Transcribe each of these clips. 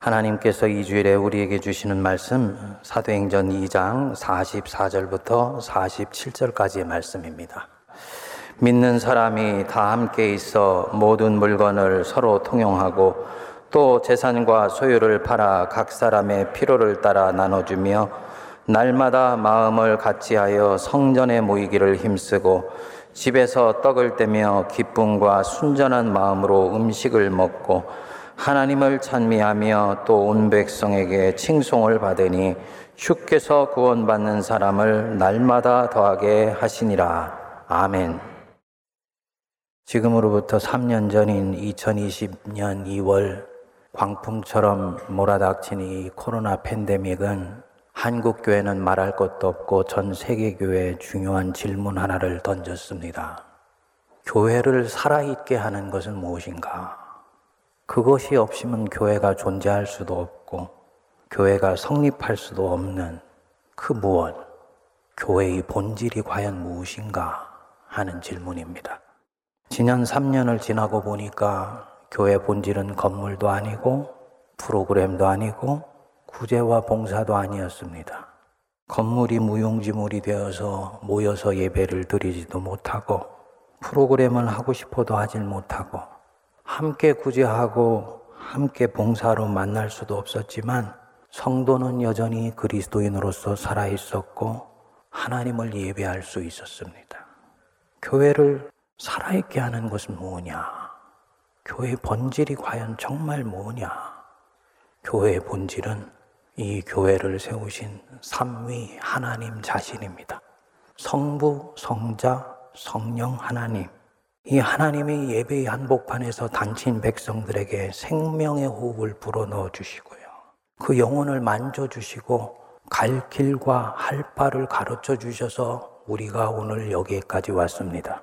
하나님께서 이 주일에 우리에게 주시는 말씀 사도행전 2장 44절부터 47절까지의 말씀입니다. 믿는 사람이 다 함께 있어 모든 물건을 서로 통용하고 또 재산과 소유를 팔아 각 사람의 필요를 따라 나눠주며 날마다 마음을 같이하여 성전에 모이기를 힘쓰고 집에서 떡을 떼며 기쁨과 순전한 마음으로 음식을 먹고 하나님을 찬미하며 또 온 백성에게 칭송을 받으니 주께서 구원받는 사람을 날마다 더하게 하시니라. 아멘. 지금으로부터 3년 전인 2020년 2월 광풍처럼 몰아닥친 이 코로나 팬데믹은 한국 교회는 말할 것도 없고 전 세계 교회에 중요한 질문 하나를 던졌습니다. 교회를 살아있게 하는 것은 무엇인가? 그것이 없으면 교회가 존재할 수도 없고 교회가 성립할 수도 없는 그 무엇, 교회의 본질이 과연 무엇인가 하는 질문입니다. 지난 3년을 지나고 보니까 교회 본질은 건물도 아니고 프로그램도 아니고 구제와 봉사도 아니었습니다. 건물이 무용지물이 되어서 모여서 예배를 드리지도 못하고 프로그램을 하고 싶어도 하질 못하고 함께 구제하고 함께 봉사로 만날 수도 없었지만 성도는 여전히 그리스도인으로서 살아 있었고 하나님을 예배할 수 있었습니다. 교회를 살아있게 하는 것은 뭐냐? 교회의 본질이 과연 정말 뭐냐? 교회의 본질은 이 교회를 세우신 삼위 하나님 자신입니다. 성부, 성자, 성령 하나님. 이 하나님이 예배의 한복판에서 단친 백성들에게 생명의 호흡을 불어넣어 주시고요. 그 영혼을 만져 주시고 갈 길과 할 바를 가르쳐 주셔서 우리가 오늘 여기까지 왔습니다.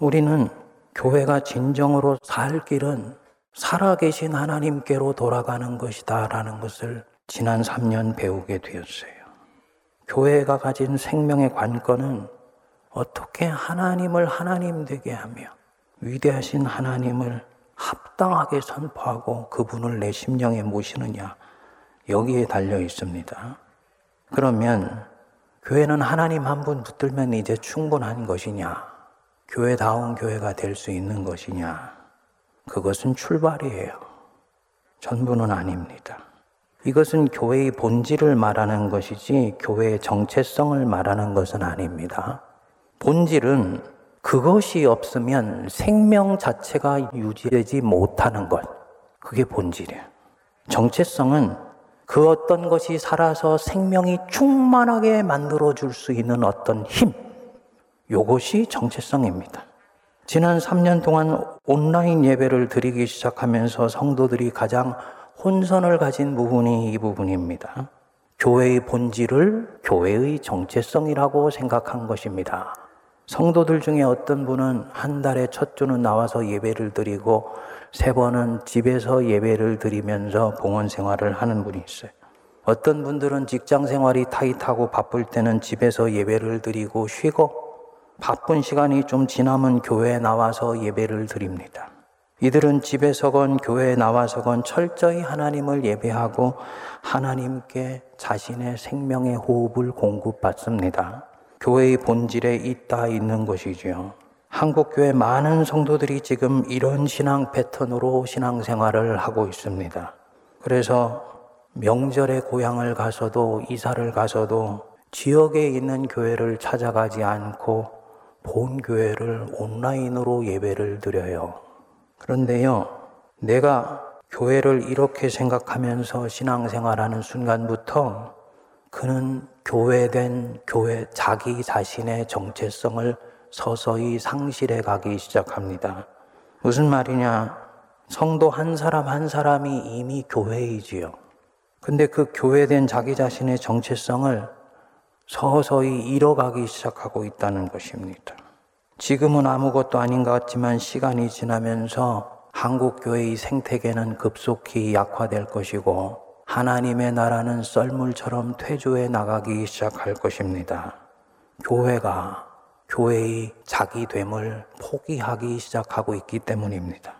우리는 교회가 진정으로 살 길은 살아계신 하나님께로 돌아가는 것이다 라는 것을 지난 3년 배우게 되었어요. 교회가 가진 생명의 관건은 어떻게 하나님을 하나님 되게 하며 위대하신 하나님을 합당하게 선포하고 그분을 내 심령에 모시느냐 여기에 달려 있습니다. 그러면 교회는 하나님 한 분 붙들면 이제 충분한 것이냐? 교회다운 교회가 될 수 있는 것이냐? 그것은 출발이에요. 전부는 아닙니다. 이것은 교회의 본질을 말하는 것이지 교회의 정체성을 말하는 것은 아닙니다. 본질은 그것이 없으면 생명 자체가 유지되지 못하는 것. 그게 본질이에요. 정체성은 그 어떤 것이 살아서 생명이 충만하게 만들어 줄 수 있는 어떤 힘. 요것이 정체성입니다. 지난 3년 동안 온라인 예배를 드리기 시작하면서 성도들이 가장 혼선을 가진 부분이 이 부분입니다. 교회의 본질을 교회의 정체성이라고 생각한 것입니다. 성도들 중에 어떤 분은 한 달에 첫 주는 나와서 예배를 드리고 세 번은 집에서 예배를 드리면서 봉헌 생활을 하는 분이 있어요. 어떤 분들은 직장 생활이 타이트하고 바쁠 때는 집에서 예배를 드리고 쉬고 바쁜 시간이 좀 지나면 교회에 나와서 예배를 드립니다. 이들은 집에서건 교회에 나와서건 철저히 하나님을 예배하고 하나님께 자신의 생명의 호흡을 공급받습니다. 교회의 본질에 있다 있는 것이지요. 한국 교회 많은 성도들이 지금 이런 신앙 패턴으로 신앙생활을 하고 있습니다. 그래서 명절에 고향을 가서도 이사를 가서도 지역에 있는 교회를 찾아가지 않고 본 교회를 온라인으로 예배를 드려요. 그런데요, 내가 교회를 이렇게 생각하면서 신앙생활하는 순간부터 그는 교회된 교회 자기 자신의 정체성을 서서히 상실해 가기 시작합니다. 무슨 말이냐? 성도 한 사람 한 사람이 이미 교회이지요. 근데 그 교회된 자기 자신의 정체성을 서서히 잃어가기 시작하고 있다는 것입니다. 지금은 아무것도 아닌 것 같지만 시간이 지나면서 한국 교회의 생태계는 급속히 약화될 것이고 하나님의 나라는 썰물처럼 퇴조해 나가기 시작할 것입니다. 교회가 교회의 자기됨을 포기하기 시작하고 있기 때문입니다.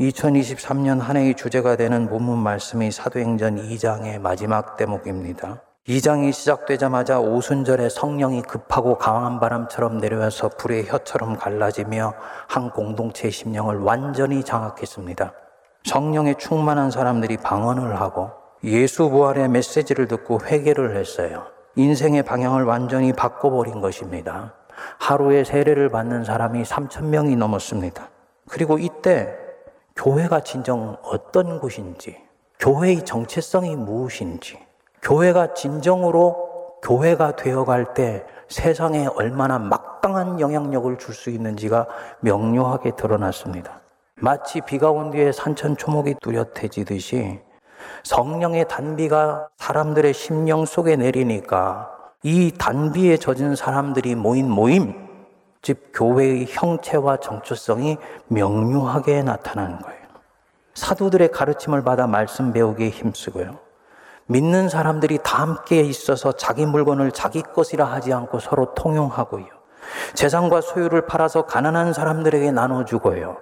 2023년 한 해의 주제가 되는 본문 말씀이 사도행전 2장의 마지막 대목입니다. 2장이 시작되자마자 오순절에 성령이 급하고 강한 바람처럼 내려와서 불의 혀처럼 갈라지며 한 공동체의 심령을 완전히 장악했습니다. 성령에 충만한 사람들이 방언을 하고 예수 부활의 메시지를 듣고 회개를 했어요. 인생의 방향을 완전히 바꿔버린 것입니다. 하루에 세례를 받는 사람이 3천 명이 넘었습니다. 그리고 이때 교회가 진정 어떤 곳인지, 교회의 정체성이 무엇인지, 교회가 진정으로 교회가 되어갈 때 세상에 얼마나 막강한 영향력을 줄 수 있는지가 명료하게 드러났습니다. 마치 비가 온 뒤에 산천 초목이 뚜렷해지듯이 성령의 단비가 사람들의 심령 속에 내리니까 이 단비에 젖은 사람들이 모인 모임, 즉 교회의 형체와 정체성이 명료하게 나타나는 거예요. 사도들의 가르침을 받아 말씀 배우기에 힘쓰고요. 믿는 사람들이 다 함께 있어서 자기 물건을 자기 것이라 하지 않고 서로 통용하고요. 재산과 소유를 팔아서 가난한 사람들에게 나눠주고요.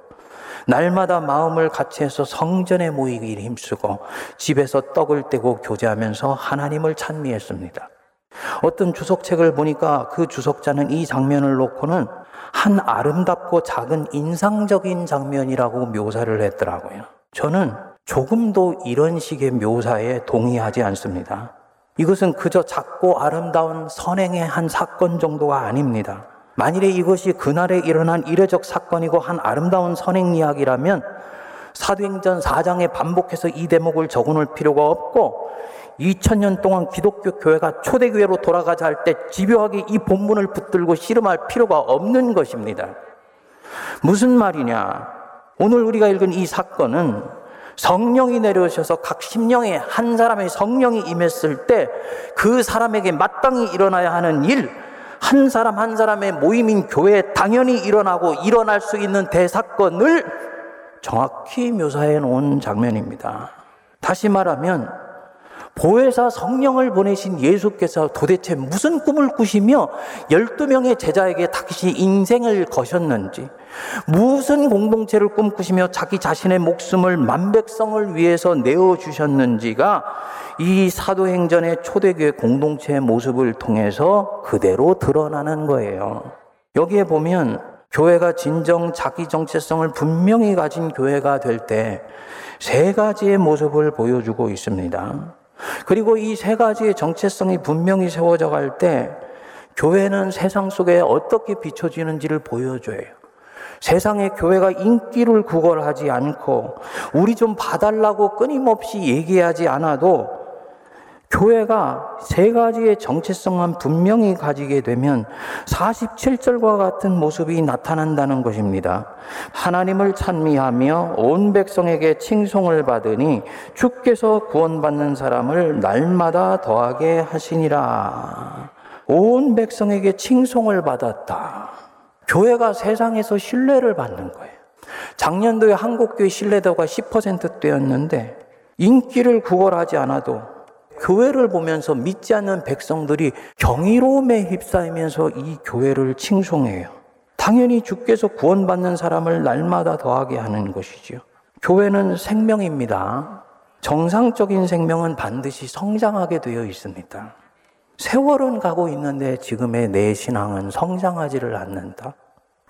날마다 마음을 같이 해서 성전에 모이기 힘쓰고 집에서 떡을 떼고 교제하면서 하나님을 찬미했습니다. 어떤 주석책을 보니까 그 주석자는 이 장면을 놓고는 한 아름답고 작은 인상적인 장면이라고 묘사를 했더라고요. 저는 조금도 이런 식의 묘사에 동의하지 않습니다. 이것은 그저 작고 아름다운 선행의 한 사건 정도가 아닙니다. 만일에 이것이 그날에 일어난 이례적 사건이고 한 아름다운 선행 이야기라면 사도행전 4장에 반복해서 이 대목을 적어 놓을 필요가 없고 2000년 동안 기독교 교회가 초대교회로 돌아가자 할 때 집요하게 이 본문을 붙들고 씨름할 필요가 없는 것입니다. 무슨 말이냐? 오늘 우리가 읽은 이 사건은 성령이 내려오셔서 각 심령에 한 사람의 성령이 임했을 때 그 사람에게 마땅히 일어나야 하는 일, 한 사람 한 사람의 모임인 교회에 당연히 일어나고 일어날 수 있는 대사건을 정확히 묘사해 놓은 장면입니다. 다시 말하면 보혜사 성령을 보내신 예수께서 도대체 무슨 꿈을 꾸시며 12명의 제자에게 다시 인생을 거셨는지, 무슨 공동체를 꿈꾸시며 자기 자신의 목숨을 만백성을 위해서 내어주셨는지가 이 사도행전의 초대교회 공동체의 모습을 통해서 그대로 드러나는 거예요. 여기에 보면 교회가 진정 자기 정체성을 분명히 가진 교회가 될 때 세 가지의 모습을 보여주고 있습니다. 그리고 이 세 가지의 정체성이 분명히 세워져 갈 때 교회는 세상 속에 어떻게 비춰지는지를 보여줘요. 세상에 교회가 인기를 구걸하지 않고 우리 좀 봐달라고 끊임없이 얘기하지 않아도 교회가 세 가지의 정체성만 분명히 가지게 되면 47절과 같은 모습이 나타난다는 것입니다. 하나님을 찬미하며 온 백성에게 칭송을 받으니 주께서 구원받는 사람을 날마다 더하게 하시니라. 온 백성에게 칭송을 받았다. 교회가 세상에서 신뢰를 받는 거예요. 작년도에 한국교회 신뢰도가 10%대였는데 인기를 구걸하지 않아도 교회를 보면서 믿지 않는 백성들이 경이로움에 휩싸이면서 이 교회를 칭송해요. 당연히 주께서 구원받는 사람을 날마다 더하게 하는 것이지요. 교회는 생명입니다. 정상적인 생명은 반드시 성장하게 되어 있습니다. 세월은 가고 있는데 지금의 내 신앙은 성장하지를 않는다.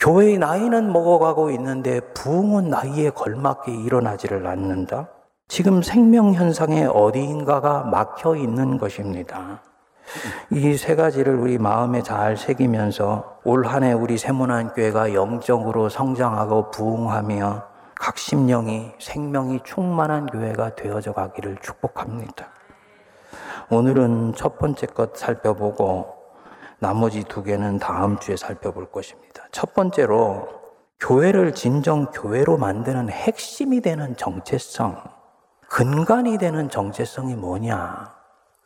교회의 나이는 먹어가고 있는데 부흥은 나이에 걸맞게 일어나지를 않는다. 지금 생명 현상의 어디인가가 막혀 있는 것입니다. 이 세 가지를 우리 마음에 잘 새기면서 올 한 해 우리 세문안 교회가 영적으로 성장하고 부흥하며 각 심령이 생명이 충만한 교회가 되어져 가기를 축복합니다. 오늘은 첫 번째 것 살펴보고 나머지 두 개는 다음 주에 살펴볼 것입니다. 첫 번째로 교회를 진정 교회로 만드는 핵심이 되는 정체성. 근간이 되는 정체성이 뭐냐?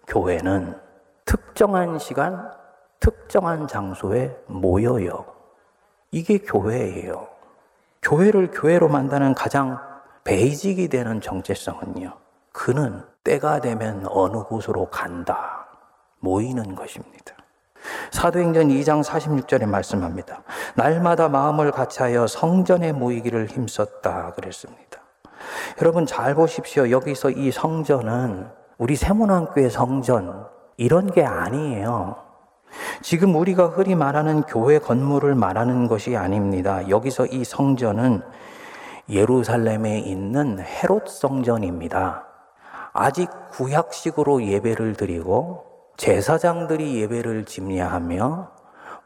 교회는 특정한 시간, 특정한 장소에 모여요. 이게 교회예요. 교회를 교회로 만드는 가장 베이직이 되는 정체성은요. 그는 때가 되면 어느 곳으로 간다. 모이는 것입니다. 사도행전 2장 46절에 말씀합니다. 날마다 마음을 같이하여 성전에 모이기를 힘썼다 그랬습니다. 여러분 잘 보십시오. 여기서 이 성전은 우리 세문안교회 성전 이런 게 아니에요. 지금 우리가 흔히 말하는 교회 건물을 말하는 것이 아닙니다. 여기서 이 성전은 예루살렘에 있는 헤롯 성전입니다. 아직 구약식으로 예배를 드리고 제사장들이 예배를 집례하며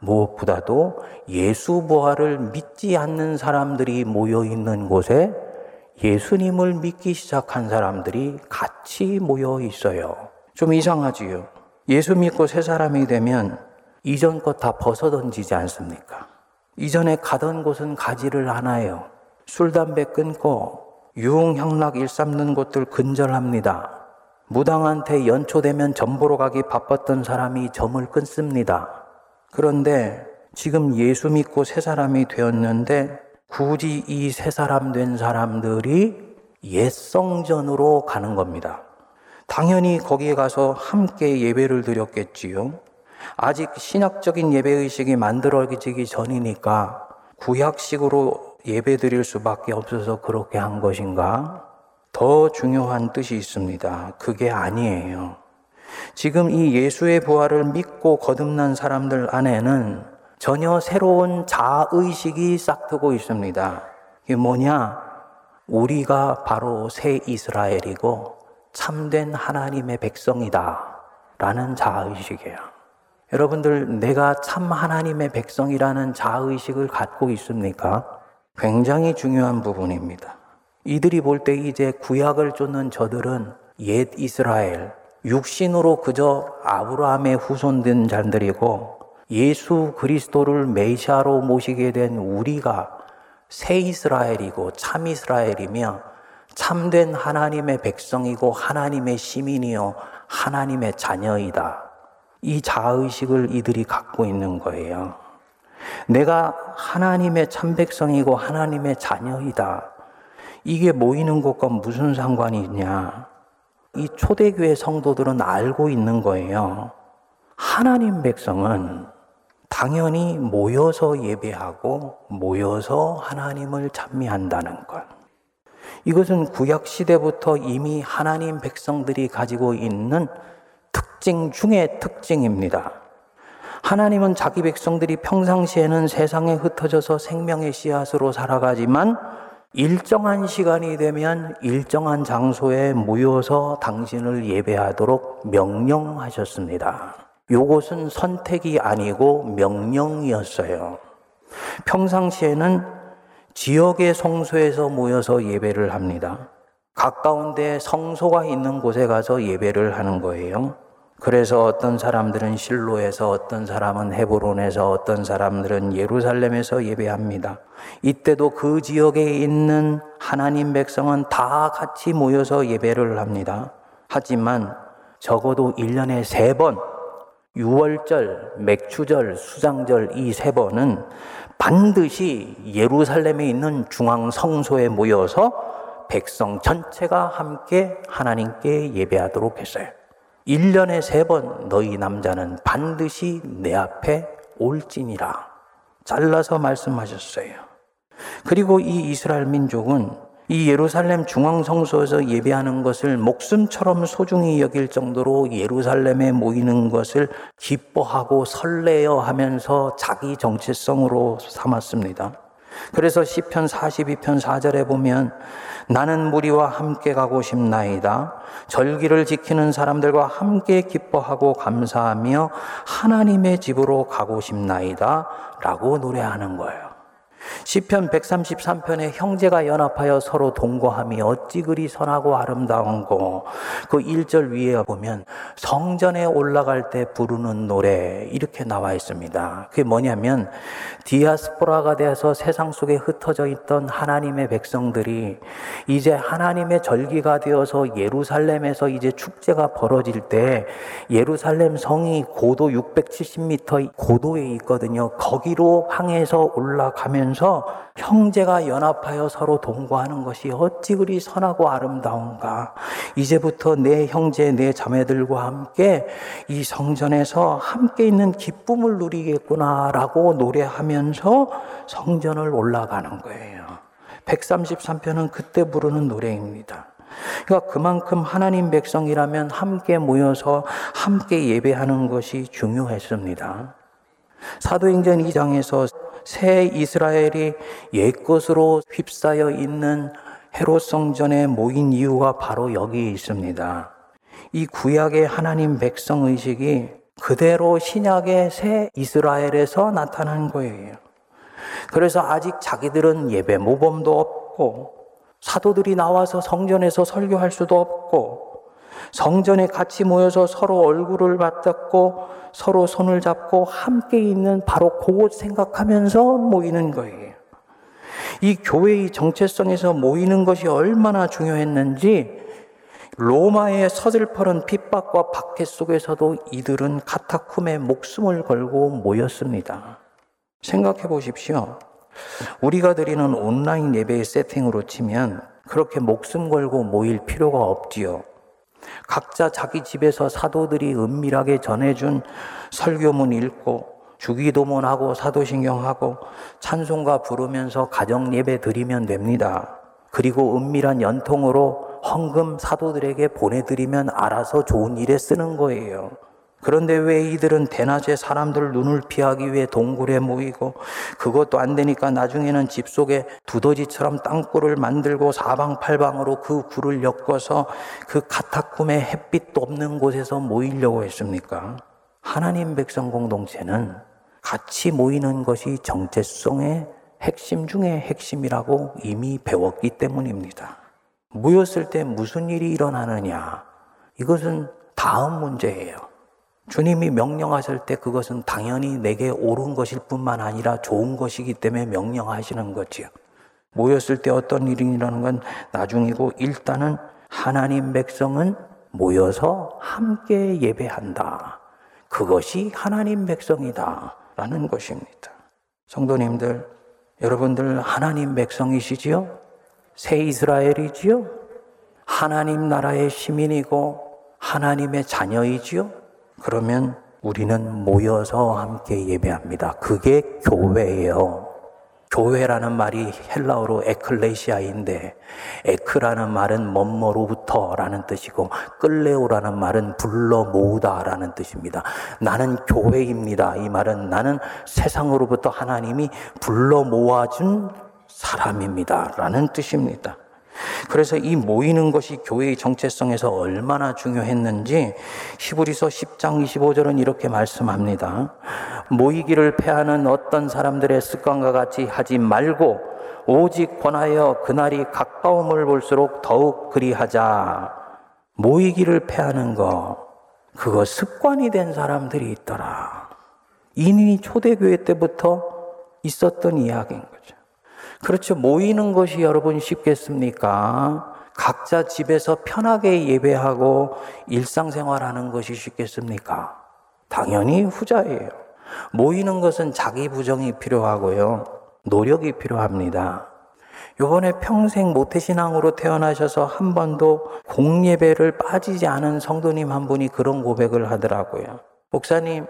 무엇보다도 예수 부활을 믿지 않는 사람들이 모여 있는 곳에 예수님을 믿기 시작한 사람들이 같이 모여 있어요. 좀 이상하지요. 예수 믿고 새 사람이 되면 이전 것 다 벗어 던지지 않습니까? 이전에 가던 곳은 가지를 않아요. 술, 담배 끊고 유흥향락 일삼는 곳들 근절합니다. 무당한테 연초되면 점보러 가기 바빴던 사람이 점을 끊습니다. 그런데 지금 예수 믿고 새 사람이 되었는데 굳이 이 새 사람 된 사람들이 옛 성전으로 가는 겁니다. 당연히 거기에 가서 함께 예배를 드렸겠지요. 아직 신학적인 예배의식이 만들어지기 전이니까 구약식으로 예배 드릴 수밖에 없어서 그렇게 한 것인가? 더 중요한 뜻이 있습니다. 그게 아니에요. 지금 이 예수의 부활을 믿고 거듭난 사람들 안에는 전혀 새로운 자의식이 싹트고 있습니다. 이게 뭐냐? 우리가 바로 새 이스라엘이고 참된 하나님의 백성이다. 라는 자의식이에요. 여러분들, 내가 참 하나님의 백성이라는 자의식을 갖고 있습니까? 굉장히 중요한 부분입니다. 이들이 볼 때 이제 구약을 쫓는 저들은 옛 이스라엘, 육신으로 그저 아브라함의 후손된 자들이고 예수 그리스도를 메시아로 모시게 된 우리가 새 이스라엘이고 참 이스라엘이며 참된 하나님의 백성이고 하나님의 시민이요 하나님의 자녀이다. 이 자의식을 이들이 갖고 있는 거예요. 내가 하나님의 참 백성이고 하나님의 자녀이다. 이게 모이는 것과 무슨 상관이 있냐? 이 초대교회 성도들은 알고 있는 거예요. 하나님 백성은 당연히 모여서 예배하고 모여서 하나님을 찬미한다는 것. 이것은 구약 시대부터 이미 하나님 백성들이 가지고 있는 특징 중의 특징입니다. 하나님은 자기 백성들이 평상시에는 세상에 흩어져서 생명의 씨앗으로 살아가지만 일정한 시간이 되면 일정한 장소에 모여서 당신을 예배하도록 명령하셨습니다. 요것은 선택이 아니고 명령이었어요. 평상시에는 지역의 성소에서 모여서 예배를 합니다. 가까운데 성소가 있는 곳에 가서 예배를 하는 거예요. 그래서 어떤 사람들은 실로에서 어떤 사람은 헤브론에서 어떤 사람들은 예루살렘에서 예배합니다. 이때도 그 지역에 있는 하나님 백성은 다 같이 모여서 예배를 합니다. 하지만 적어도 1년에 세 번, 6월절, 맥추절, 수장절 이 세 번은 반드시 예루살렘에 있는 중앙 성소에 모여서 백성 전체가 함께 하나님께 예배하도록 했어요. 1년에 세 번 너희 남자는 반드시 내 앞에 올지니라. 잘라서 말씀하셨어요. 그리고 이 이스라엘 민족은 이 예루살렘 중앙성소에서 예배하는 것을 목숨처럼 소중히 여길 정도로 예루살렘에 모이는 것을 기뻐하고 설레어 하면서 자기 정체성으로 삼았습니다. 그래서 시편 42편 4절에 보면 나는 무리와 함께 가고 싶나이다. 절기를 지키는 사람들과 함께 기뻐하고 감사하며 하나님의 집으로 가고 싶나이다. 라고 노래하는 거예요. 시편 133편에 형제가 연합하여 서로 동거함이 어찌 그리 선하고 아름다운고 그 1절 위에 보면 성전에 올라갈 때 부르는 노래 이렇게 나와 있습니다. 그게 뭐냐면 디아스포라가 되어서 세상 속에 흩어져 있던 하나님의 백성들이 이제 하나님의 절기가 되어서 예루살렘에서 이제 축제가 벌어질 때 예루살렘 성이 고도 670m 고도에 있거든요. 거기로 항해서 올라가면 서 형제가 연합하여 서로 동거하는 것이 어찌 그리 선하고 아름다운가. 이제부터 내 형제, 내 자매들과 함께 이 성전에서 함께 있는 기쁨을 누리겠구나라고 노래하면서 성전을 올라가는 거예요. 133편은 그때 부르는 노래입니다. 그러니까 그만큼 하나님 백성이라면 함께 모여서 함께 예배하는 것이 중요했습니다. 사도행전 2장에서 새 이스라엘이 옛것으로 휩싸여 있는 헤롯 성전에 모인 이유가 바로 여기 있습니다. 이 구약의 하나님 백성 의식이 그대로 신약의 새 이스라엘에서 나타난 거예요. 그래서 아직 자기들은 예배 모범도 없고 사도들이 나와서 성전에서 설교할 수도 없고 성전에 같이 모여서 서로 얼굴을 맞닿고 서로 손을 잡고 함께 있는 바로 그곳 생각하면서 모이는 거예요. 이 교회의 정체성에서 모이는 것이 얼마나 중요했는지 로마의 서슬퍼런 핍박과 박해 속에서도 이들은 카타쿰에 목숨을 걸고 모였습니다. 생각해 보십시오. 우리가 드리는 온라인 예배의 세팅으로 치면 그렇게 목숨 걸고 모일 필요가 없지요. 각자 자기 집에서 사도들이 은밀하게 전해준 설교문 읽고 주기도문하고 사도신경하고 찬송가 부르면서 가정 예배 드리면 됩니다. 그리고 은밀한 연통으로 헌금 사도들에게 보내드리면 알아서 좋은 일에 쓰는 거예요. 그런데 왜 이들은 대낮에 사람들 눈을 피하기 위해 동굴에 모이고 그것도 안 되니까 나중에는 집 속에 두더지처럼 땅굴을 만들고 사방팔방으로 그 굴을 엮어서 그 카타쿰의 햇빛도 없는 곳에서 모이려고 했습니까? 하나님 백성 공동체는 같이 모이는 것이 정체성의 핵심 중의 핵심이라고 이미 배웠기 때문입니다. 모였을 때 무슨 일이 일어나느냐? 이것은 다음 문제예요. 주님이 명령하실 때 그것은 당연히 내게 옳은 것일 뿐만 아니라 좋은 것이기 때문에 명령하시는 거지요. 모였을 때 어떤 일이 일어나는 건 나중이고 일단은 하나님 백성은 모여서 함께 예배한다. 그것이 하나님 백성이다. 라는 것입니다. 성도님들, 여러분들 하나님 백성이시지요? 새 이스라엘이지요? 하나님 나라의 시민이고 하나님의 자녀이지요? 그러면 우리는 모여서 함께 예배합니다. 그게 교회예요. 교회라는 말이 헬라어로 에클레시아인데 에크라는 말은 뭐뭐로부터라는 뜻이고 끌레오라는 말은 불러 모으다라는 뜻입니다. 나는 교회입니다. 이 말은 나는 세상으로부터 하나님이 불러 모아준 사람입니다라는 뜻입니다. 그래서 이 모이는 것이 교회의 정체성에서 얼마나 중요했는지 히브리서 10장 25절은 이렇게 말씀합니다. 모이기를 패하는 어떤 사람들의 습관과 같이 하지 말고 오직 권하여 그날이 가까움을 볼수록 더욱 그리하자. 모이기를 패하는 거 그거 습관이 된 사람들이 있더라. 이미 초대교회 때부터 있었던 이야기인 거죠. 그렇죠. 모이는 것이 여러분 쉽겠습니까? 각자 집에서 편하게 예배하고 일상생활하는 것이 쉽겠습니까? 당연히 후자예요. 모이는 것은 자기 부정이 필요하고요. 노력이 필요합니다. 요번에 평생 모태신앙으로 태어나셔서 한 번도 공예배를 빠지지 않은 성도님 한 분이 그런 고백을 하더라고요. 목사님,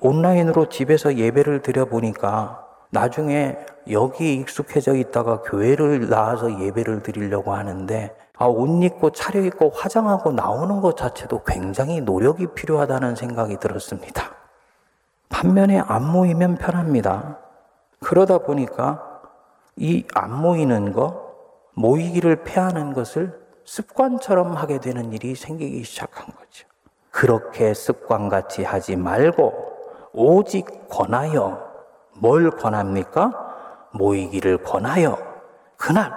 온라인으로 집에서 예배를 드려보니까 나중에 여기 익숙해져 있다가 교회를 나와서 예배를 드리려고 하는데 아, 옷 입고 차려입고 화장하고 나오는 것 자체도 굉장히 노력이 필요하다는 생각이 들었습니다. 반면에 안 모이면 편합니다. 그러다 보니까 이 안 모이는 거, 모이기를 패하는 것을 습관처럼 하게 되는 일이 생기기 시작한 거죠. 그렇게 습관같이 하지 말고 오직 권하여 뭘 권합니까? 모이기를 권하여 그날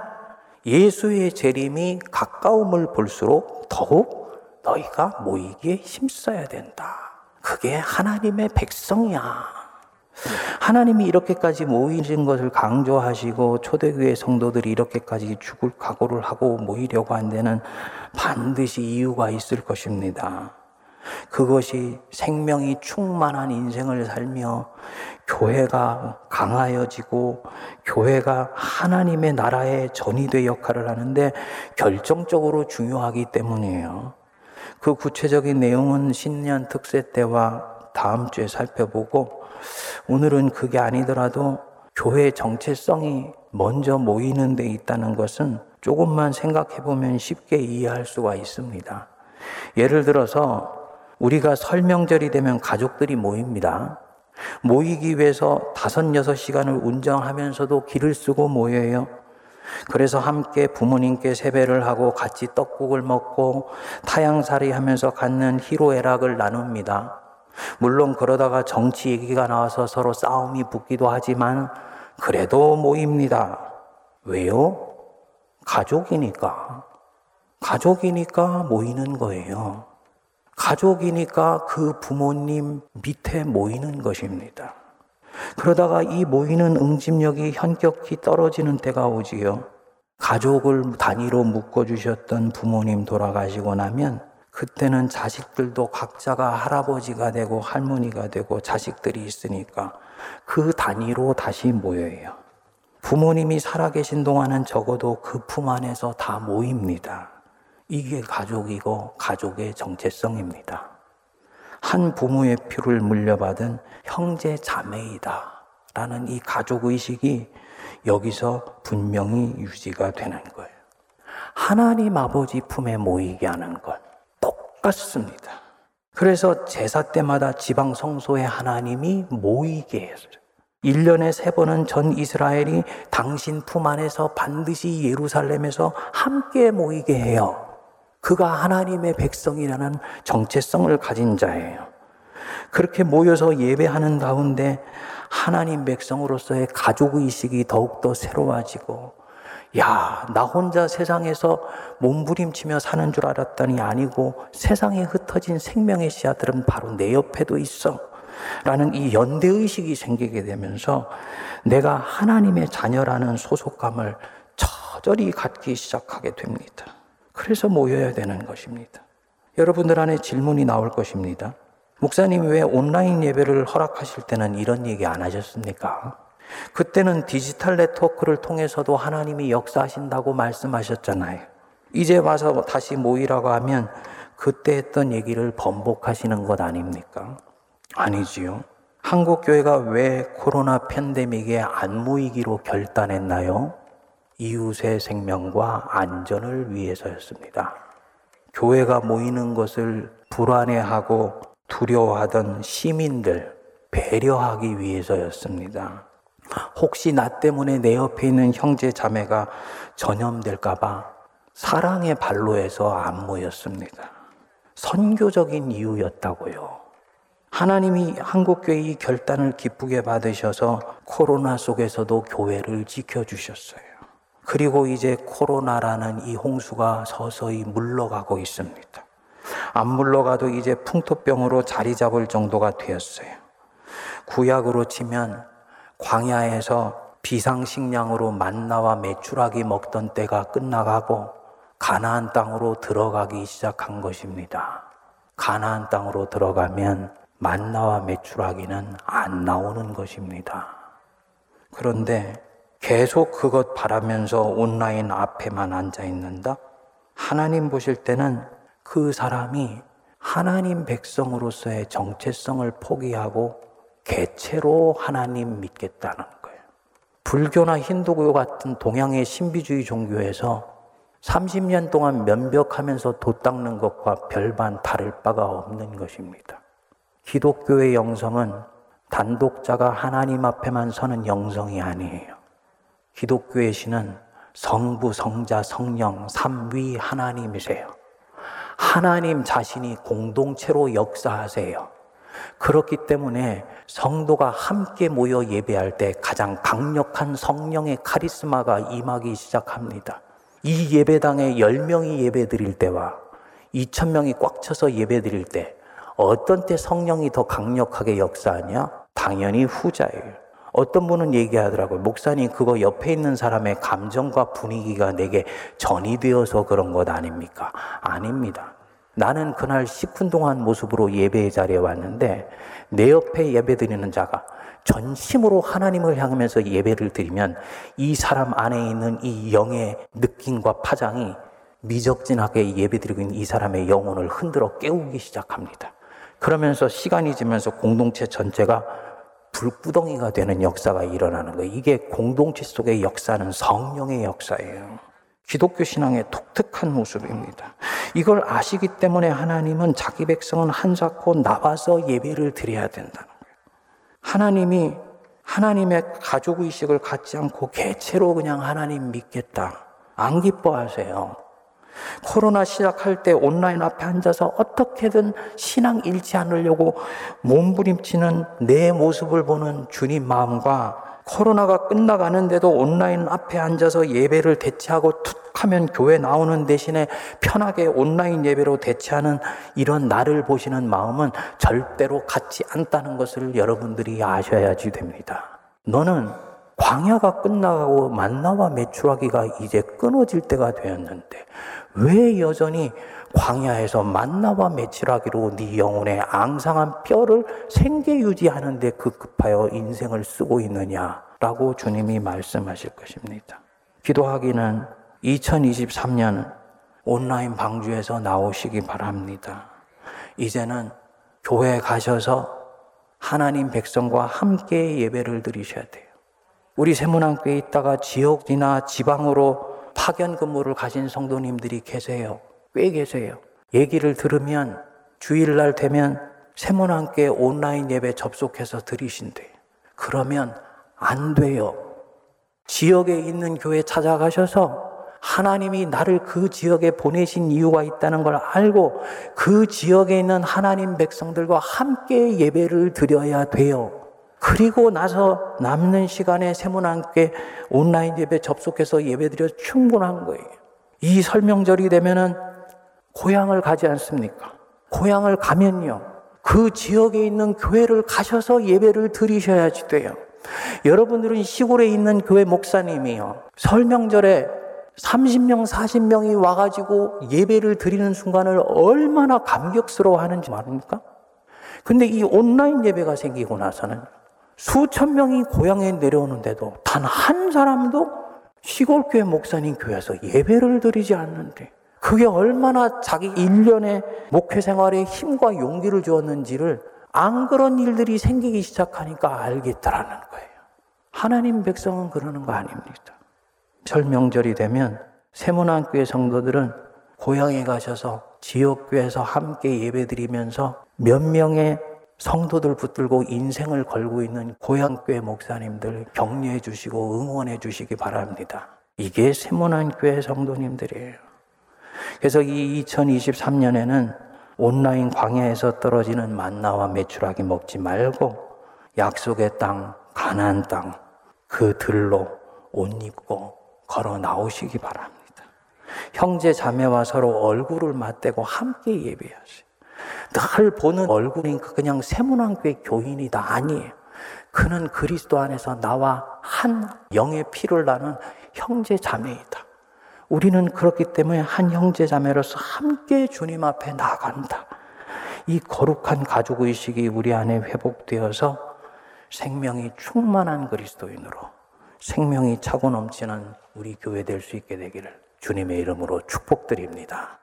예수의 재림이 가까움을 볼수록 더욱 너희가 모이기에 힘써야 된다. 그게 하나님의 백성이야. 하나님이 이렇게까지 모이신 것을 강조하시고 초대교회 성도들이 이렇게까지 죽을 각오를 하고 모이려고 한 데는 반드시 이유가 있을 것입니다. 그것이 생명이 충만한 인생을 살며 교회가 강하여지고 교회가 하나님의 나라의 전이대 역할을 하는데 결정적으로 중요하기 때문이에요. 그 구체적인 내용은 신년 특세 때와 다음 주에 살펴보고 오늘은 그게 아니더라도 교회의 정체성이 먼저 모이는 데 있다는 것은 조금만 생각해 보면 쉽게 이해할 수가 있습니다. 예를 들어서 우리가 설명절이 되면 가족들이 모입니다. 모이기 위해서 다섯, 여섯 시간을 운전하면서도 길을 쓰고 모여요. 그래서 함께 부모님께 세배를 하고 같이 떡국을 먹고 타양살이 하면서 갖는 희로애락을 나눕니다. 물론 그러다가 정치 얘기가 나와서 서로 싸움이 붙기도 하지만 그래도 모입니다. 왜요? 가족이니까. 가족이니까 모이는 거예요. 가족이니까 그 부모님 밑에 모이는 것입니다. 그러다가 이 모이는 응집력이 현격히 떨어지는 때가 오지요. 가족을 단위로 묶어주셨던 부모님 돌아가시고 나면 그때는 자식들도 각자가 할아버지가 되고 할머니가 되고 자식들이 있으니까 그 단위로 다시 모여요. 부모님이 살아계신 동안은 적어도 그 품 안에서 다 모입니다. 이게 가족이고 가족의 정체성입니다. 한 부모의 피를 물려받은 형제 자매이다. 라는 이 가족 의식이 여기서 분명히 유지가 되는 거예요. 하나님 아버지 품에 모이게 하는 것 똑같습니다. 그래서 제사 때마다 지방 성소에 하나님이 모이게 했어요. 1년에 세 번은 전 이스라엘이 당신 품 안에서 반드시 예루살렘에서 함께 모이게 해요. 그가 하나님의 백성이라는 정체성을 가진 자예요. 그렇게 모여서 예배하는 가운데 하나님 백성으로서의 가족의식이 더욱더 새로워지고, 야, 나 혼자 세상에서 몸부림치며 사는 줄 알았더니 아니고 세상에 흩어진 생명의 씨앗들은 바로 내 옆에도 있어. 라는 이 연대의식이 생기게 되면서 내가 하나님의 자녀라는 소속감을 저절히 갖기 시작하게 됩니다. 그래서 모여야 되는 것입니다. 여러분들 안에 질문이 나올 것입니다. 목사님 왜 온라인 예배를 허락하실 때는 이런 얘기 안 하셨습니까? 그때는 디지털 네트워크를 통해서도 하나님이 역사하신다고 말씀하셨잖아요. 이제 와서 다시 모이라고 하면 그때 했던 얘기를 번복하시는 것 아닙니까? 아니지요. 한국교회가 왜 코로나 팬데믹에 안 모이기로 결단했나요? 이웃의 생명과 안전을 위해서였습니다. 교회가 모이는 것을 불안해하고 두려워하던 시민들 배려하기 위해서였습니다. 혹시 나 때문에 내 옆에 있는 형제 자매가 전염될까봐 사랑의 발로해서 안 모였습니다. 선교적인 이유였다고요. 하나님이 한국교회 이 결단을 기쁘게 받으셔서 코로나 속에서도 교회를 지켜주셨어요. 그리고 이제 코로나라는 이 홍수가 서서히 물러가고 있습니다. 안 물러가도 이제 풍토병으로 자리 잡을 정도가 되었어요. 구약으로 치면 광야에서 비상식량으로 만나와 메추라기 먹던 때가 끝나가고 가나안 땅으로 들어가기 시작한 것입니다. 가나안 땅으로 들어가면 만나와 메추라기는 안 나오는 것입니다. 그런데 계속 그것 바라면서 온라인 앞에만 앉아 있는다? 하나님 보실 때는 그 사람이 하나님 백성으로서의 정체성을 포기하고 개체로 하나님 믿겠다는 거예요. 불교나 힌두교 같은 동양의 신비주의 종교에서 30년 동안 면벽하면서 도 닦는 것과 별반 다를 바가 없는 것입니다. 기독교의 영성은 단독자가 하나님 앞에만 서는 영성이 아니에요. 기독교의 신은 성부, 성자, 성령, 삼위 하나님이세요. 하나님 자신이 공동체로 역사하세요. 그렇기 때문에 성도가 함께 모여 예배할 때 가장 강력한 성령의 카리스마가 임하기 시작합니다. 이 예배당에 10명이 예배 드릴 때와 2천명이 꽉 차서 예배 드릴 때 어떤 때 성령이 더 강력하게 역사하냐? 당연히 후자예요. 어떤 분은 얘기하더라고요. 목사님, 그거 옆에 있는 사람의 감정과 분위기가 내게 전이 되어서 그런 것 아닙니까? 아닙니다. 나는 그날 시큰둥한 모습으로 예배의 자리에 왔는데 내 옆에 예배 드리는 자가 전심으로 하나님을 향하면서 예배를 드리면 이 사람 안에 있는 이 영의 느낌과 파장이 미적진하게 예배 드리고 있는 이 사람의 영혼을 흔들어 깨우기 시작합니다. 그러면서 시간이 지면서 공동체 전체가 불구덩이가 되는 역사가 일어나는 거예요. 이게 공동체 속의 역사는 성령의 역사예요. 기독교 신앙의 독특한 모습입니다. 이걸 아시기 때문에 하나님은 자기 백성은 한사코 나와서 예배를 드려야 된다는 거예요. 하나님이 하나님의 가족 의식을 갖지 않고 개체로 그냥 하나님 믿겠다. 안 기뻐하세요. 코로나 시작할 때 온라인 앞에 앉아서 어떻게든 신앙 잃지 않으려고 몸부림치는 내 모습을 보는 주님 마음과 코로나가 끝나가는데도 온라인 앞에 앉아서 예배를 대체하고 툭 하면 교회 나오는 대신에 편하게 온라인 예배로 대체하는 이런 나를 보시는 마음은 절대로 같지 않다는 것을 여러분들이 아셔야지 됩니다. 너는 광야가 끝나가고 만나와 매출하기가 이제 끊어질 때가 되었는데 왜 여전히 광야에서 만나와 매출하기로 네 영혼의 앙상한 뼈를 생계 유지하는 데 급급하여 인생을 쓰고 있느냐라고 주님이 말씀하실 것입니다. 기도하기는 2023년 온라인 방주에서 나오시기 바랍니다. 이제는 교회 가셔서 하나님 백성과 함께 예배를 드리셔야 돼요. 우리 세문안교에 있다가 지역이나 지방으로 파견 근무를 가신 성도님들이 계세요. 꽤 계세요. 얘기를 들으면 주일날 되면 세문안교에 온라인 예배 접속해서 드리신대. 그러면 안 돼요. 지역에 있는 교회 찾아가셔서 하나님이 나를 그 지역에 보내신 이유가 있다는 걸 알고 그 지역에 있는 하나님 백성들과 함께 예배를 드려야 돼요. 그리고 나서 남는 시간에 세문함께 온라인 예배 접속해서 예배 드려 충분한 거예요. 이 설명절이 되면은 고향을 가지 않습니까? 고향을 가면요. 그 지역에 있는 교회를 가셔서 예배를 드리셔야지 돼요. 여러분들은 시골에 있는 교회 목사님이요. 설명절에 30명, 40명이 와가지고 예배를 드리는 순간을 얼마나 감격스러워 하는지 말입니까? 근데 이 온라인 예배가 생기고 나서는 수천 명이 고향에 내려오는데도 단 한 사람도 시골교회 목사님 교회에서 예배를 드리지 않는데 그게 얼마나 자기 일련의 목회 생활에 힘과 용기를 주었는지를 안 그런 일들이 생기기 시작하니까 알겠다라는 거예요. 하나님 백성은 그러는 거 아닙니다. 설명절이 되면 세문안교회 성도들은 고향에 가셔서 지역교회에서 함께 예배드리면서 몇 명의 성도들 붙들고 인생을 걸고 있는 고향교회 목사님들 격려해 주시고 응원해 주시기 바랍니다. 이게 세문안교회 성도님들이에요. 그래서 이 2023년에는 온라인 광야에서 떨어지는 만나와 매출하기 먹지 말고 약속의 땅, 가나안 땅, 그 들로 옷 입고 걸어 나오시기 바랍니다. 형제 자매와 서로 얼굴을 맞대고 함께 예배하세요. 늘 보는 얼굴이 그냥 세문왕교의 교인이다 아니에요. 그는 그리스도 안에서 나와 한 영의 피를 나는 형제 자매이다. 우리는 그렇기 때문에 한 형제 자매로서 함께 주님 앞에 나간다. 이 거룩한 가족 의식이 우리 안에 회복되어서 생명이 충만한 그리스도인으로 생명이 차고 넘치는 우리 교회 될 수 있게 되기를 주님의 이름으로 축복드립니다.